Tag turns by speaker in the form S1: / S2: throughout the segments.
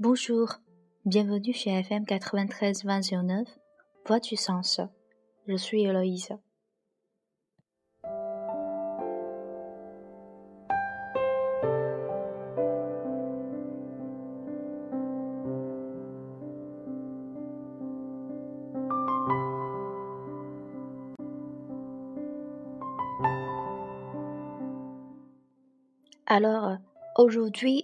S1: Bonjour, bienvenue chez FM 93 20 Voix du sens? Je suis Héloïse. Alors, aujourd'hui,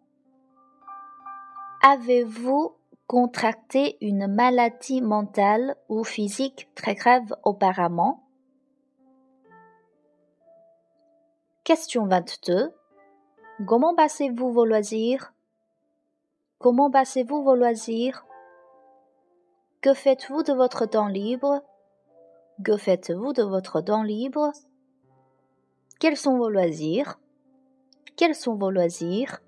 S1: Avez-vous contracté une maladie mentale ou physique très grave auparavant? Question 22. Comment passez-vous vos loisirs? Comment passez-vous vos loisirs? Que faites-vous de votre temps libre? Que faites-vous de votre temps libre? Quels sont vos loisirs? Quels sont vos loisirs?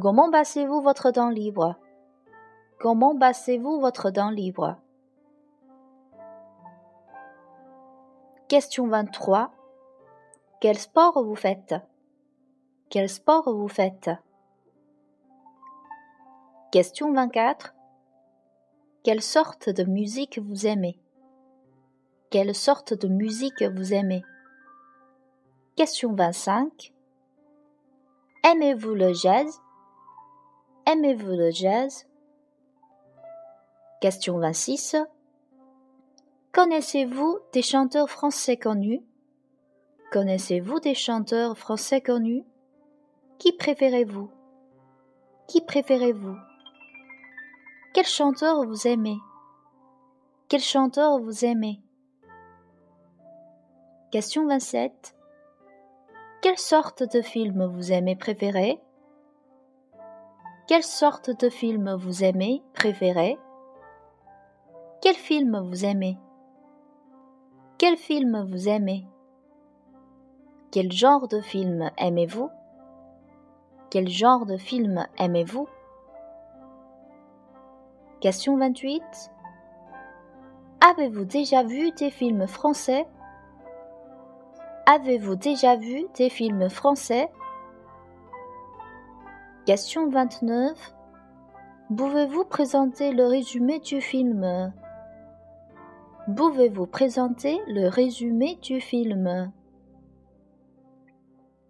S1: Comment passez-vous votre temps libre? Comment passez-vous votre temps libre? Question 23. Quel sport vous faites? Quel sport vous faites? Question 24. Quelle sorte de musique vous aimez? Quelle sorte de musique vous aimez? Question 25. Aimez-vous le jazz? Aimez-vous le jazz? Question 26. Connaissez-vous des chanteurs français connus? Connaissez-vous des chanteurs français connus? Qui préférez-vous? Qui préférez-vous? Quel chanteur vous aimez? Quel chanteur vous aimez? Question 27. Quelle sorte de film vous aimez préférer? Quelle sorte de film vous aimez, préférez Quel film vous aimez? Quel film vous aimez? Quel genre de film aimez-vous? Quel genre de film aimez-vous? Question 28. Avez-vous déjà vu des films français? Avez-vous déjà vu des films français? Question 29. Pouvez-vous présenter le résumé du film? Pouvez-vous présenter le résumé du film?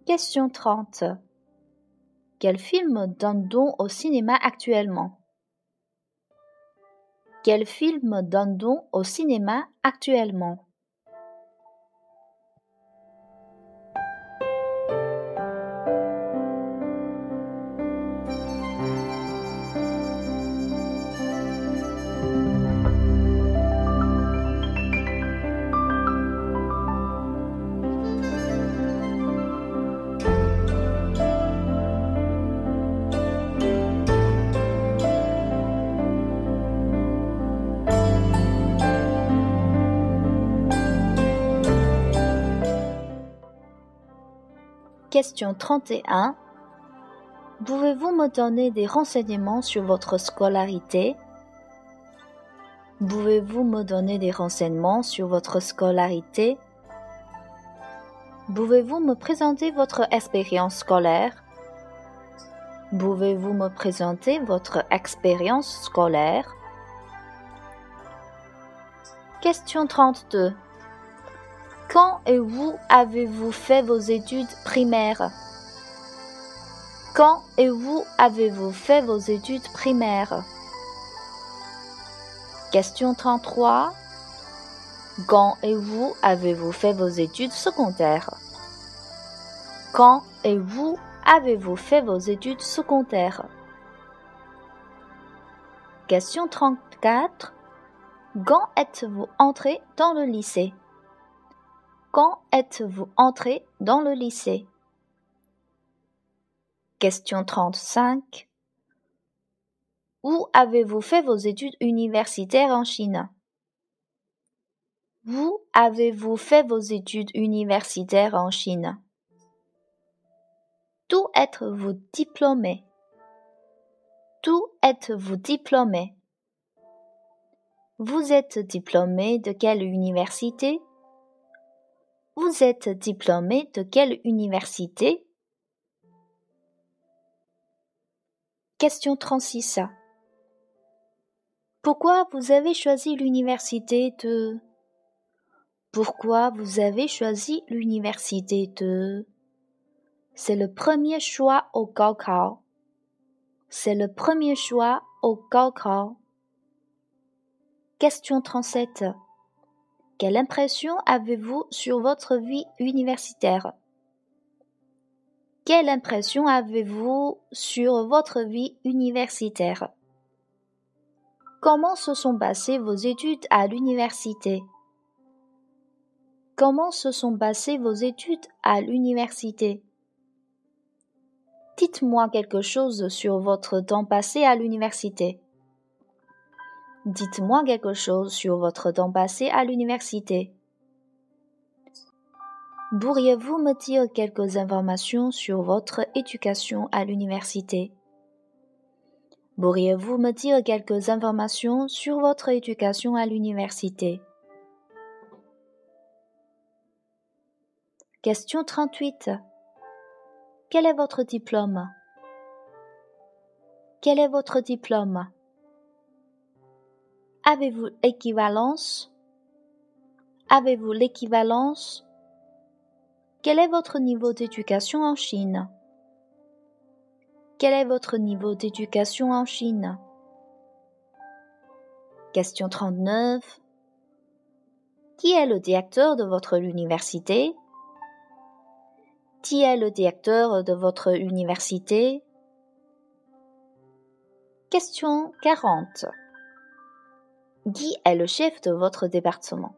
S1: Question 30. Quel film donne-t-on au cinéma actuellement? Quel film donne-t-on au cinéma actuellement? Question 31. Pouvez-vous me donner des renseignements sur votre scolarité? Pouvez-vous me donner des renseignements sur votre scolarité? Pouvez-vous me présenter votre expérience scolaire? Pouvez-vous me présenter votre expérience scolaire? Question 32. Quand et où avez-vous fait vos études primaires? Quand et où avez-vous fait vos études primaires? Question 33. Quand et où avez-vous fait vos études secondaires? Quand et où avez-vous fait vos études secondaires? Question 34. Quand êtes-vous entré dans le lycée? Quand êtes-vous entré dans le lycée? Question 35. Où avez-vous fait vos études universitaires en Chine? Où avez-vous fait vos études universitaires en Chine? D'où êtes-vous diplômé? D'où êtes-vous diplômé? Vous êtes diplômé de quelle université? Vous êtes diplômé de quelle université? Question 36. Pourquoi vous avez choisi l'université de... Pourquoi vous avez choisi l'université de... C'est le premier choix au Gaokao. C'est le premier choix au Gaokao. Question 37. Quelle impression avez-vous sur votre vie universitaire? Quelle impression avez-vous sur votre vie universitaire? Comment se sont passées vos études à l'université? Comment se sont passées vos études à l'université? Dites-moi quelque chose sur votre temps passé à l'université. Dites-moi quelque chose sur votre temps passé à l'université. Pourriez-vous me dire quelques informations sur votre éducation à l'université? Pourriez-vous me dire quelques informations sur votre éducation à l'université? Question 38. Quel est votre diplôme? Quel est votre diplôme? Avez-vous l'équivalence Avez-vous l'équivalence? Quel est votre niveau d'éducation en Chine? Quel est votre niveau d'éducation en Chine? Question 39. Qui est le directeur de votre université? Qui est le directeur de votre université? Question 40. Qui est le chef de votre département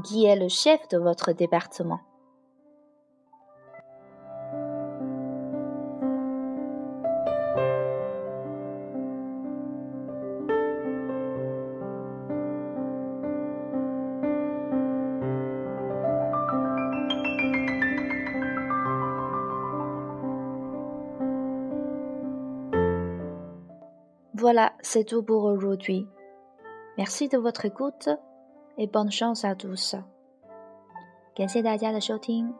S1: qui est le chef de votre département. Voilà, c'est tout pour aujourd'hui. Merci de votre écoute. et bonne chance à tous。感谢大家的收听，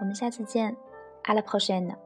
S1: 我们下次见，à la prochaine。